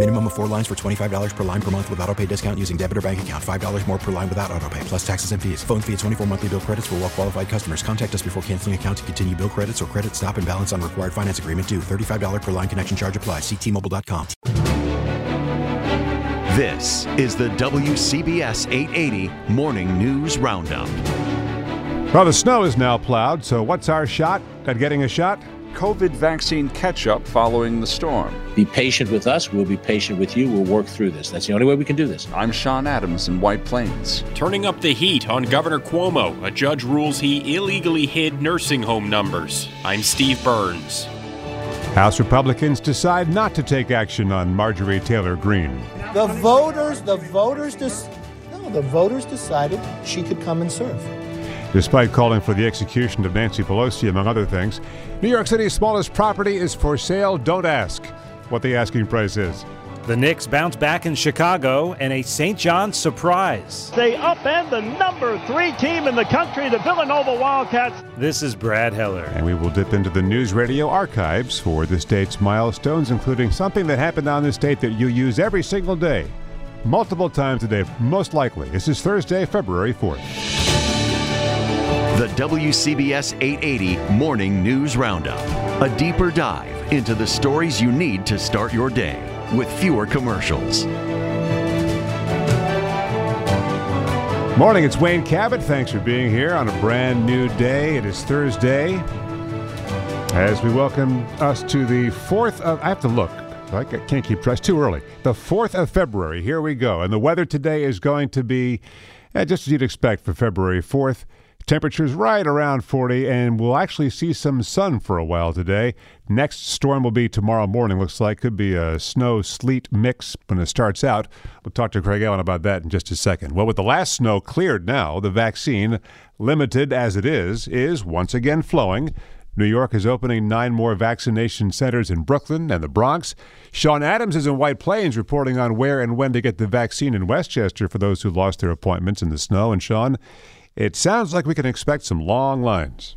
Minimum of four lines for $25 per line per month with auto pay discount using debit or bank account. $5 more per line without auto pay, plus taxes and fees. Phone fee at 24 monthly bill credits for well qualified customers. Contact us before canceling account to continue bill credits or credit stop and balance on required finance agreement due. $35 per line connection charge applies. Ctmobile.com. This is the WCBS 880 Morning News Roundup. Well, the snow is now plowed, so what's our shot at getting a shot? COVID vaccine catch up following the storm. Be patient with us. We'll be patient with you. We'll work through this. That's the only way we can do this. I'm Sean Adams in White Plains. Turning up the heat on Governor Cuomo. A judge rules he illegally hid nursing home numbers. I'm Steve Burns. House Republicans decide not to take action on Marjorie Taylor Greene. The voters, the voters, des- no, the voters decided she could come and serve. Despite calling for the execution of Nancy Pelosi, among other things, New York City's smallest property is for sale. Don't ask what the asking price is. The Knicks bounce back in Chicago and a St. John's surprise. They upend the number three team in the country, the Villanova Wildcats. This is Brad Heller. And we will dip into the news radio archives for this date's milestones, including something that happened on this date that you use every single day, multiple times a day, most likely. This is Thursday, February 4th. The WCBS 880 Morning News Roundup. A deeper dive into the stories you need to start your day with fewer commercials. Morning, it's Wayne Cabot. Thanks for being here on a brand new day. It is Thursday. As we welcome us to the 4th of, I have to look. I can't keep track. Too early. The 4th of February. Here we go. And the weather today is going to be eh, just as you'd expect for February 4th. Temperatures right around 40, and we'll actually see some sun for a while today. Next storm will be tomorrow morning, looks like. Could be a snow sleet mix when it starts out. We'll talk to Craig Allen about that in just a second. Well, with the last snow cleared now, the vaccine, limited as it is, is once again flowing. New York is opening nine more vaccination centers in Brooklyn and the Bronx. Sean Adams is in White Plains reporting on where and when to get the vaccine in Westchester for those who lost their appointments in the snow. And Sean, it sounds like we can expect some long lines.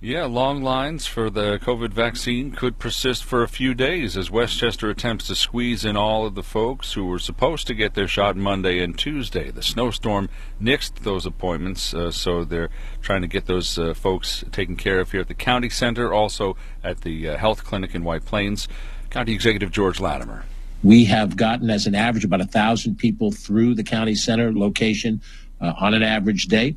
Yeah, long lines for the COVID vaccine could persist for a few days as Westchester attempts to squeeze in all of the folks who were supposed to get their shot Monday and Tuesday. The snowstorm nixed those appointments, uh, so they're trying to get those uh, folks taken care of here at the county center, also at the uh, health clinic in White Plains. County Executive George Latimer. We have gotten, as an average, about a thousand people through the county center location uh, on an average day.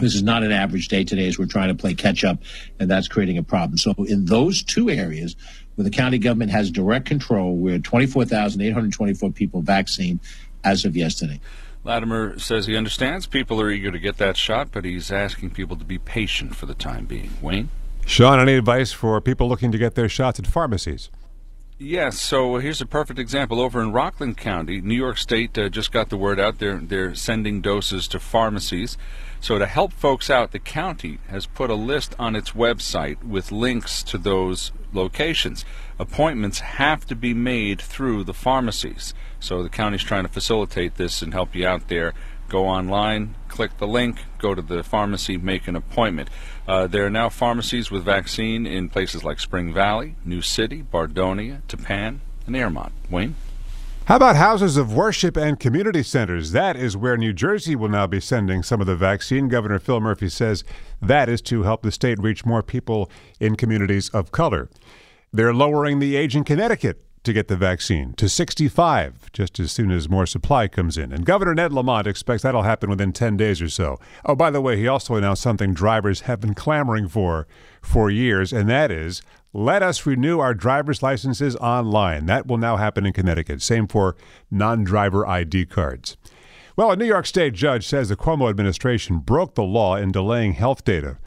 This is not an average day today as we're trying to play catch up, and that's creating a problem. So, in those two areas where the county government has direct control, we're 24,824 people vaccinated as of yesterday. Latimer says he understands people are eager to get that shot, but he's asking people to be patient for the time being. Wayne? Sean, any advice for people looking to get their shots at pharmacies? Yes, so here's a perfect example. Over in Rockland County, New York State uh, just got the word out. They're, they're sending doses to pharmacies. So, to help folks out, the county has put a list on its website with links to those locations. Appointments have to be made through the pharmacies. So, the county's trying to facilitate this and help you out there. Go online, click the link, go to the pharmacy, make an appointment. Uh, there are now pharmacies with vaccine in places like Spring Valley, New City, Bardonia, Tappan, and Airmont. Wayne? How about houses of worship and community centers? That is where New Jersey will now be sending some of the vaccine. Governor Phil Murphy says that is to help the state reach more people in communities of color. They're lowering the age in Connecticut to get the vaccine to 65 just as soon as more supply comes in. And Governor Ned Lamont expects that'll happen within 10 days or so. Oh, by the way, he also announced something drivers have been clamoring for for years, and that is let us renew our driver's licenses online. That will now happen in Connecticut. Same for non driver ID cards. Well, a New York State judge says the Cuomo administration broke the law in delaying health data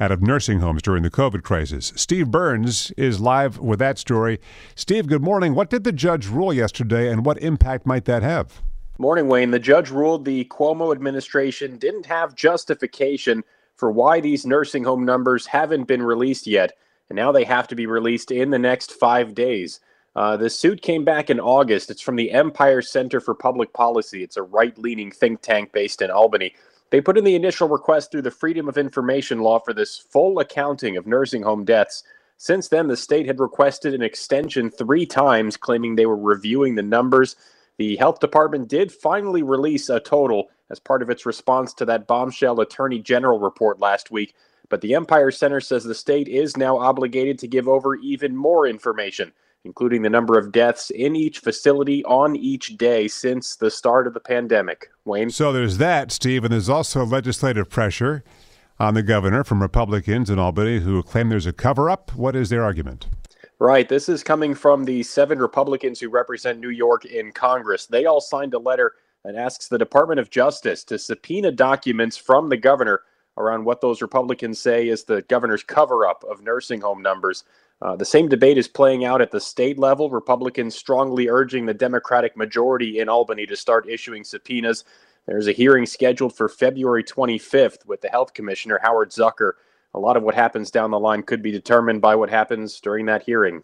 out of nursing homes during the COVID crisis. Steve Burns is live with that story. Steve, good morning. What did the judge rule yesterday and what impact might that have? Morning, Wayne. The judge ruled the Cuomo administration didn't have justification for why these nursing home numbers haven't been released yet, and now they have to be released in the next five days. Uh, the suit came back in August. It's from the Empire Center for Public Policy. It's a right leaning think tank based in Albany. They put in the initial request through the Freedom of Information law for this full accounting of nursing home deaths. Since then, the state had requested an extension three times, claiming they were reviewing the numbers. The health department did finally release a total as part of its response to that bombshell attorney general report last week. But the Empire Center says the state is now obligated to give over even more information including the number of deaths in each facility on each day since the start of the pandemic. Wayne? So there's that, Steve, and there's also legislative pressure on the governor from Republicans in Albany who claim there's a cover up. What is their argument? Right. This is coming from the seven Republicans who represent New York in Congress. They all signed a letter that asks the Department of Justice to subpoena documents from the governor around what those Republicans say is the governor's cover up of nursing home numbers. Uh, the same debate is playing out at the state level. Republicans strongly urging the Democratic majority in Albany to start issuing subpoenas. There's a hearing scheduled for February 25th with the health commissioner, Howard Zucker. A lot of what happens down the line could be determined by what happens during that hearing.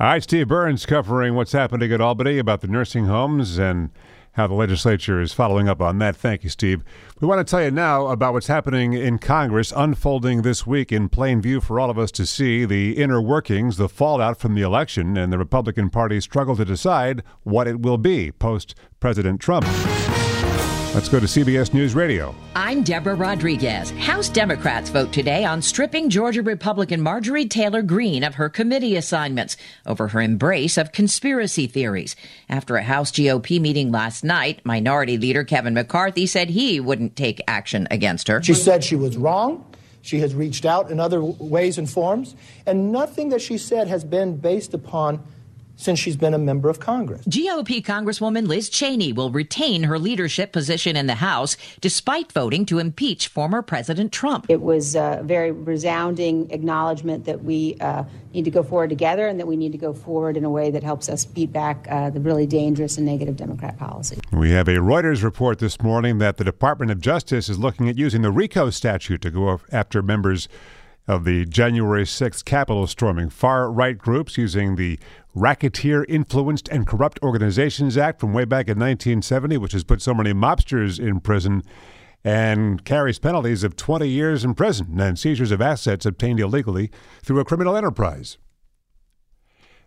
All right, Steve Burns covering what's happening at Albany about the nursing homes and how the legislature is following up on that. Thank you, Steve. We want to tell you now about what's happening in Congress, unfolding this week in plain view for all of us to see the inner workings, the fallout from the election, and the Republican Party's struggle to decide what it will be post President Trump. Let's go to CBS News Radio. I'm Deborah Rodriguez. House Democrats vote today on stripping Georgia Republican Marjorie Taylor Greene of her committee assignments over her embrace of conspiracy theories. After a House GOP meeting last night, Minority Leader Kevin McCarthy said he wouldn't take action against her. She said she was wrong. She has reached out in other ways and forms, and nothing that she said has been based upon since she's been a member of Congress. GOP Congresswoman Liz Cheney will retain her leadership position in the House despite voting to impeach former President Trump. It was a very resounding acknowledgement that we uh, need to go forward together and that we need to go forward in a way that helps us beat back uh, the really dangerous and negative Democrat policy. We have a Reuters report this morning that the Department of Justice is looking at using the RICO statute to go after members of the January 6th Capitol storming. Far right groups using the Racketeer Influenced and Corrupt Organizations Act from way back in 1970, which has put so many mobsters in prison and carries penalties of 20 years in prison and seizures of assets obtained illegally through a criminal enterprise.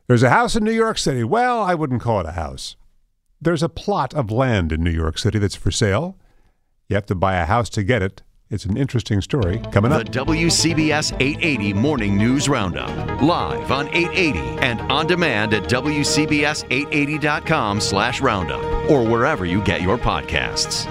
There's a house in New York City. Well, I wouldn't call it a house. There's a plot of land in New York City that's for sale. You have to buy a house to get it. It's an interesting story coming up. The WCBS 880 Morning News Roundup. Live on 880 and on demand at WCBS880.com slash roundup or wherever you get your podcasts.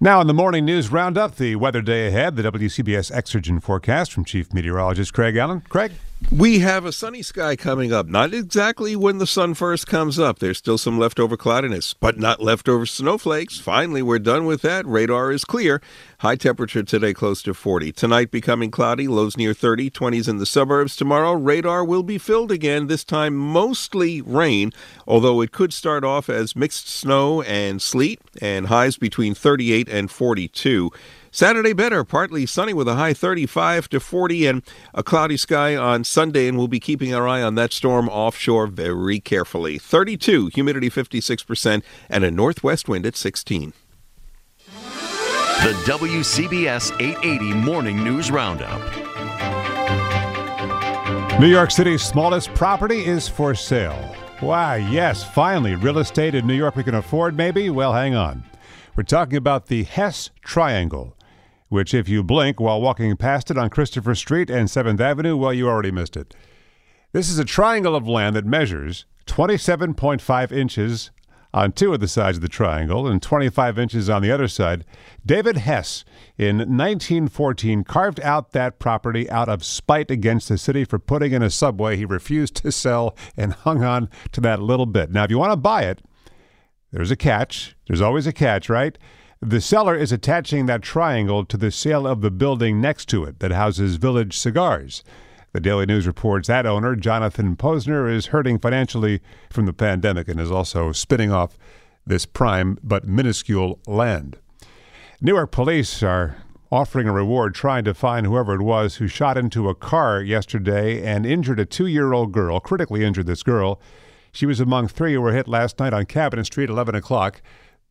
Now, in the morning news roundup, the weather day ahead, the WCBS Exergen forecast from Chief Meteorologist Craig Allen. Craig? We have a sunny sky coming up. Not exactly when the sun first comes up. There's still some leftover cloudiness, but not leftover snowflakes. Finally, we're done with that. Radar is clear. High temperature today close to 40. Tonight becoming cloudy, lows near 30, 20s in the suburbs. Tomorrow, radar will be filled again, this time mostly rain, although it could start off as mixed snow and sleet, and highs between 38 and 42. Saturday better, partly sunny with a high 35 to 40 and a cloudy sky on Sunday, and we'll be keeping our eye on that storm offshore very carefully. 32, humidity 56%, and a northwest wind at 16. The WCBS 880 Morning News Roundup. New York City's smallest property is for sale. Why, yes, finally, real estate in New York we can afford, maybe? Well, hang on. We're talking about the Hess Triangle which, if you blink while walking past it on Christopher Street and 7th Avenue, well, you already missed it. This is a triangle of land that measures 27.5 inches on two of the sides of the triangle and 25 inches on the other side. David Hess in 1914 carved out that property out of spite against the city for putting in a subway he refused to sell and hung on to that little bit. Now, if you want to buy it, there's a catch. There's always a catch, right? The seller is attaching that triangle to the sale of the building next to it that houses Village Cigars. The Daily News reports that owner, Jonathan Posner, is hurting financially from the pandemic and is also spinning off this prime but minuscule land. Newark police are offering a reward trying to find whoever it was who shot into a car yesterday and injured a two year old girl, critically injured this girl. She was among three who were hit last night on Cabinet Street, 11 o'clock.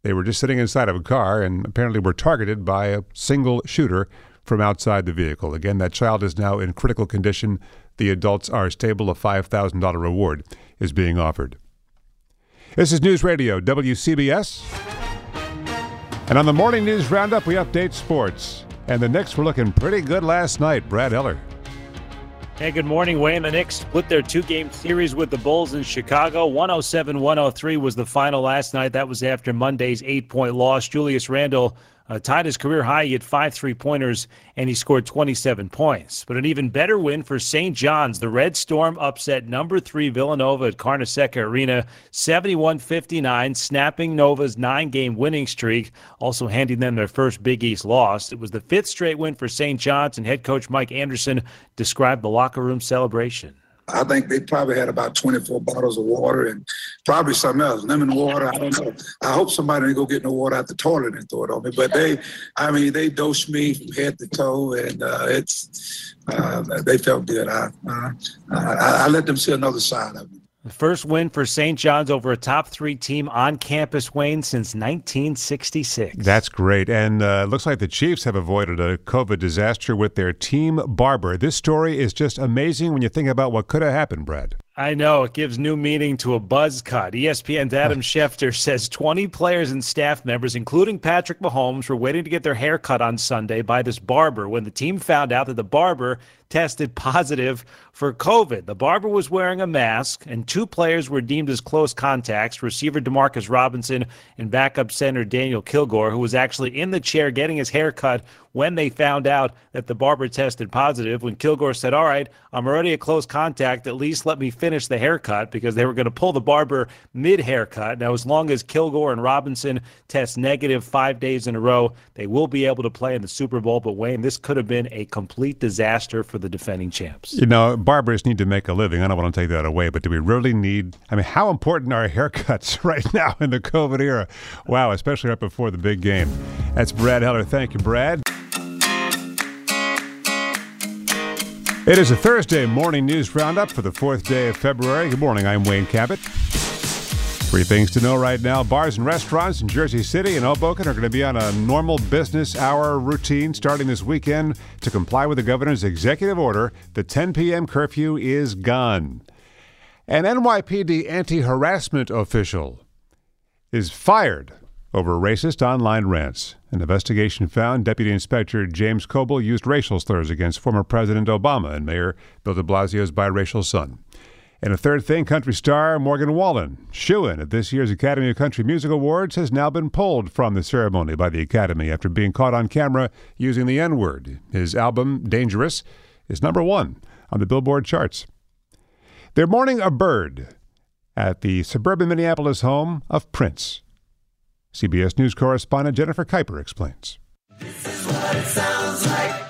They were just sitting inside of a car and apparently were targeted by a single shooter from outside the vehicle. Again, that child is now in critical condition. The adults are stable. A $5,000 reward is being offered. This is News Radio, WCBS. And on the morning news roundup, we update sports. And the Knicks were looking pretty good last night. Brad Heller. Hey, good morning, Wayne. The Knicks split their two game series with the Bulls in Chicago. 107 103 was the final last night. That was after Monday's eight point loss. Julius Randle uh, tied his career high. He had five three pointers and he scored 27 points. But an even better win for St. John's. The Red Storm upset number three Villanova at Carnesecca Arena 71 59, snapping Nova's nine game winning streak, also handing them their first Big East loss. It was the fifth straight win for St. John's, and head coach Mike Anderson described the locker room celebration. I think they probably had about 24 bottles of water and probably something else, lemon water. I don't know. I hope somebody didn't go get no water out the toilet and throw it on me. But they, I mean, they dosed me from head to toe, and uh, it's uh, they felt good. I, uh, I, I let them see another side of me. The first win for St. John's over a top three team on campus, Wayne, since 1966. That's great. And uh, looks like the Chiefs have avoided a COVID disaster with their team barber. This story is just amazing when you think about what could have happened, Brad. I know it gives new meaning to a buzz cut. ESPN's Adam Schefter says 20 players and staff members, including Patrick Mahomes, were waiting to get their hair cut on Sunday by this barber when the team found out that the barber tested positive for COVID. The barber was wearing a mask, and two players were deemed as close contacts receiver Demarcus Robinson and backup center Daniel Kilgore, who was actually in the chair getting his hair cut when they found out that the barber tested positive. When Kilgore said, All right, I'm already a close contact, at least let me finish the haircut because they were going to pull the barber mid haircut. Now, as long as Kilgore and Robinson test negative five days in a row, they will be able to play in the Super Bowl. But Wayne, this could have been a complete disaster for the defending champs. You know, barbers need to make a living. I don't want to take that away, but do we really need? I mean, how important are haircuts right now in the COVID era? Wow, especially right before the big game. That's Brad Heller. Thank you, Brad. It is a Thursday morning news roundup for the fourth day of February. Good morning. I'm Wayne Cabot. Three things to know right now. Bars and restaurants in Jersey City and Hoboken are going to be on a normal business hour routine starting this weekend to comply with the governor's executive order. The 10 p.m. curfew is gone. An NYPD anti harassment official is fired over racist online rants. An investigation found Deputy Inspector James Kobel used racial slurs against former President Obama and Mayor Bill de Blasio's biracial son. And a third thing, country star Morgan Wallen, shoo-in at this year's Academy of Country Music Awards, has now been pulled from the ceremony by the Academy after being caught on camera using the N-word. His album, Dangerous, is number one on the Billboard charts. They're mourning a bird at the suburban Minneapolis home of Prince. CBS News correspondent Jennifer Kuiper explains. Like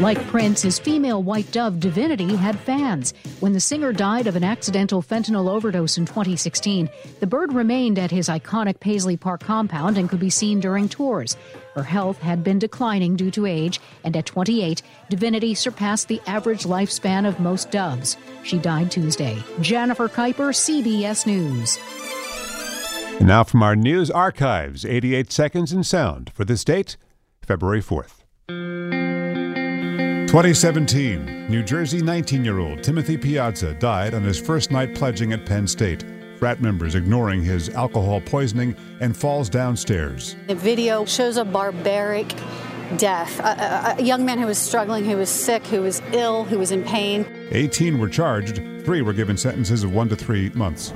Prince, his female white dove Divinity had fans. When the singer died of an accidental fentanyl overdose in 2016, the bird remained at his iconic Paisley Park compound and could be seen during tours. Her health had been declining due to age, and at 28, Divinity surpassed the average lifespan of most doves. She died Tuesday. Jennifer Kuiper, CBS News. And now from our news archives 88 seconds in sound for this date, February 4th. 2017, New Jersey 19 year old Timothy Piazza died on his first night pledging at Penn State. Frat members ignoring his alcohol poisoning and falls downstairs. The video shows a barbaric death. A, a, a, young man who was struggling, who was sick, who was ill, who was in pain. 18 were charged, three were given sentences of one to three months.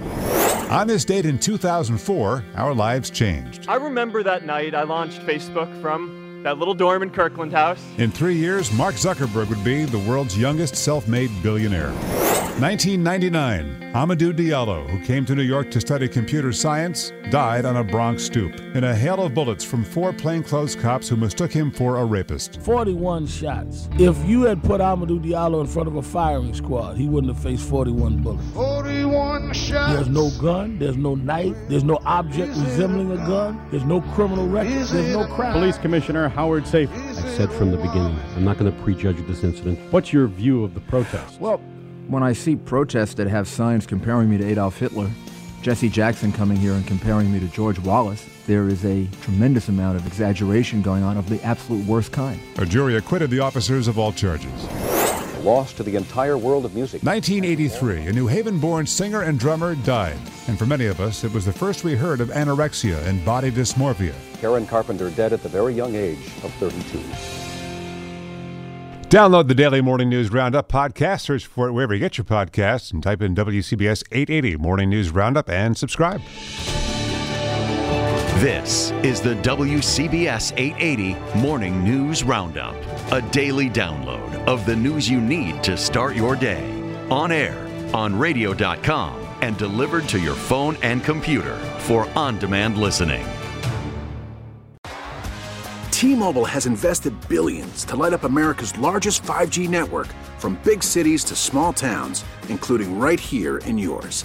On this date in 2004, our lives changed. I remember that night I launched Facebook from that little dorm in Kirkland House. In three years, Mark Zuckerberg would be the world's youngest self made billionaire. 1999, Amadou Diallo, who came to New York to study computer science, died on a Bronx stoop in a hail of bullets from four plainclothes cops who mistook him for a rapist. 41 shots. If you had put Amadou Diallo in front of a firing squad, he wouldn't have faced 41 bullets. 41 shots. There's no gun, there's no knife, there's no object resembling a gun, there's no criminal record, there's no crime. Police Commissioner Howard Safir. I said from the beginning, I'm not going to prejudge this incident. What's your view of the protest? Well, when I see protests that have signs comparing me to Adolf Hitler, Jesse Jackson coming here and comparing me to George Wallace, there is a tremendous amount of exaggeration going on of the absolute worst kind. A jury acquitted the officers of all charges. A loss to the entire world of music. 1983, a New Haven born singer and drummer died. And for many of us, it was the first we heard of anorexia and body dysmorphia. Karen Carpenter dead at the very young age of 32. Download the Daily Morning News Roundup podcast, search for it wherever you get your podcasts, and type in WCBS 880 Morning News Roundup and subscribe. This is the WCBS 880 Morning News Roundup, a daily download of the news you need to start your day. On air, on radio.com, and delivered to your phone and computer for on demand listening. T-Mobile has invested billions to light up America's largest 5G network from big cities to small towns, including right here in yours.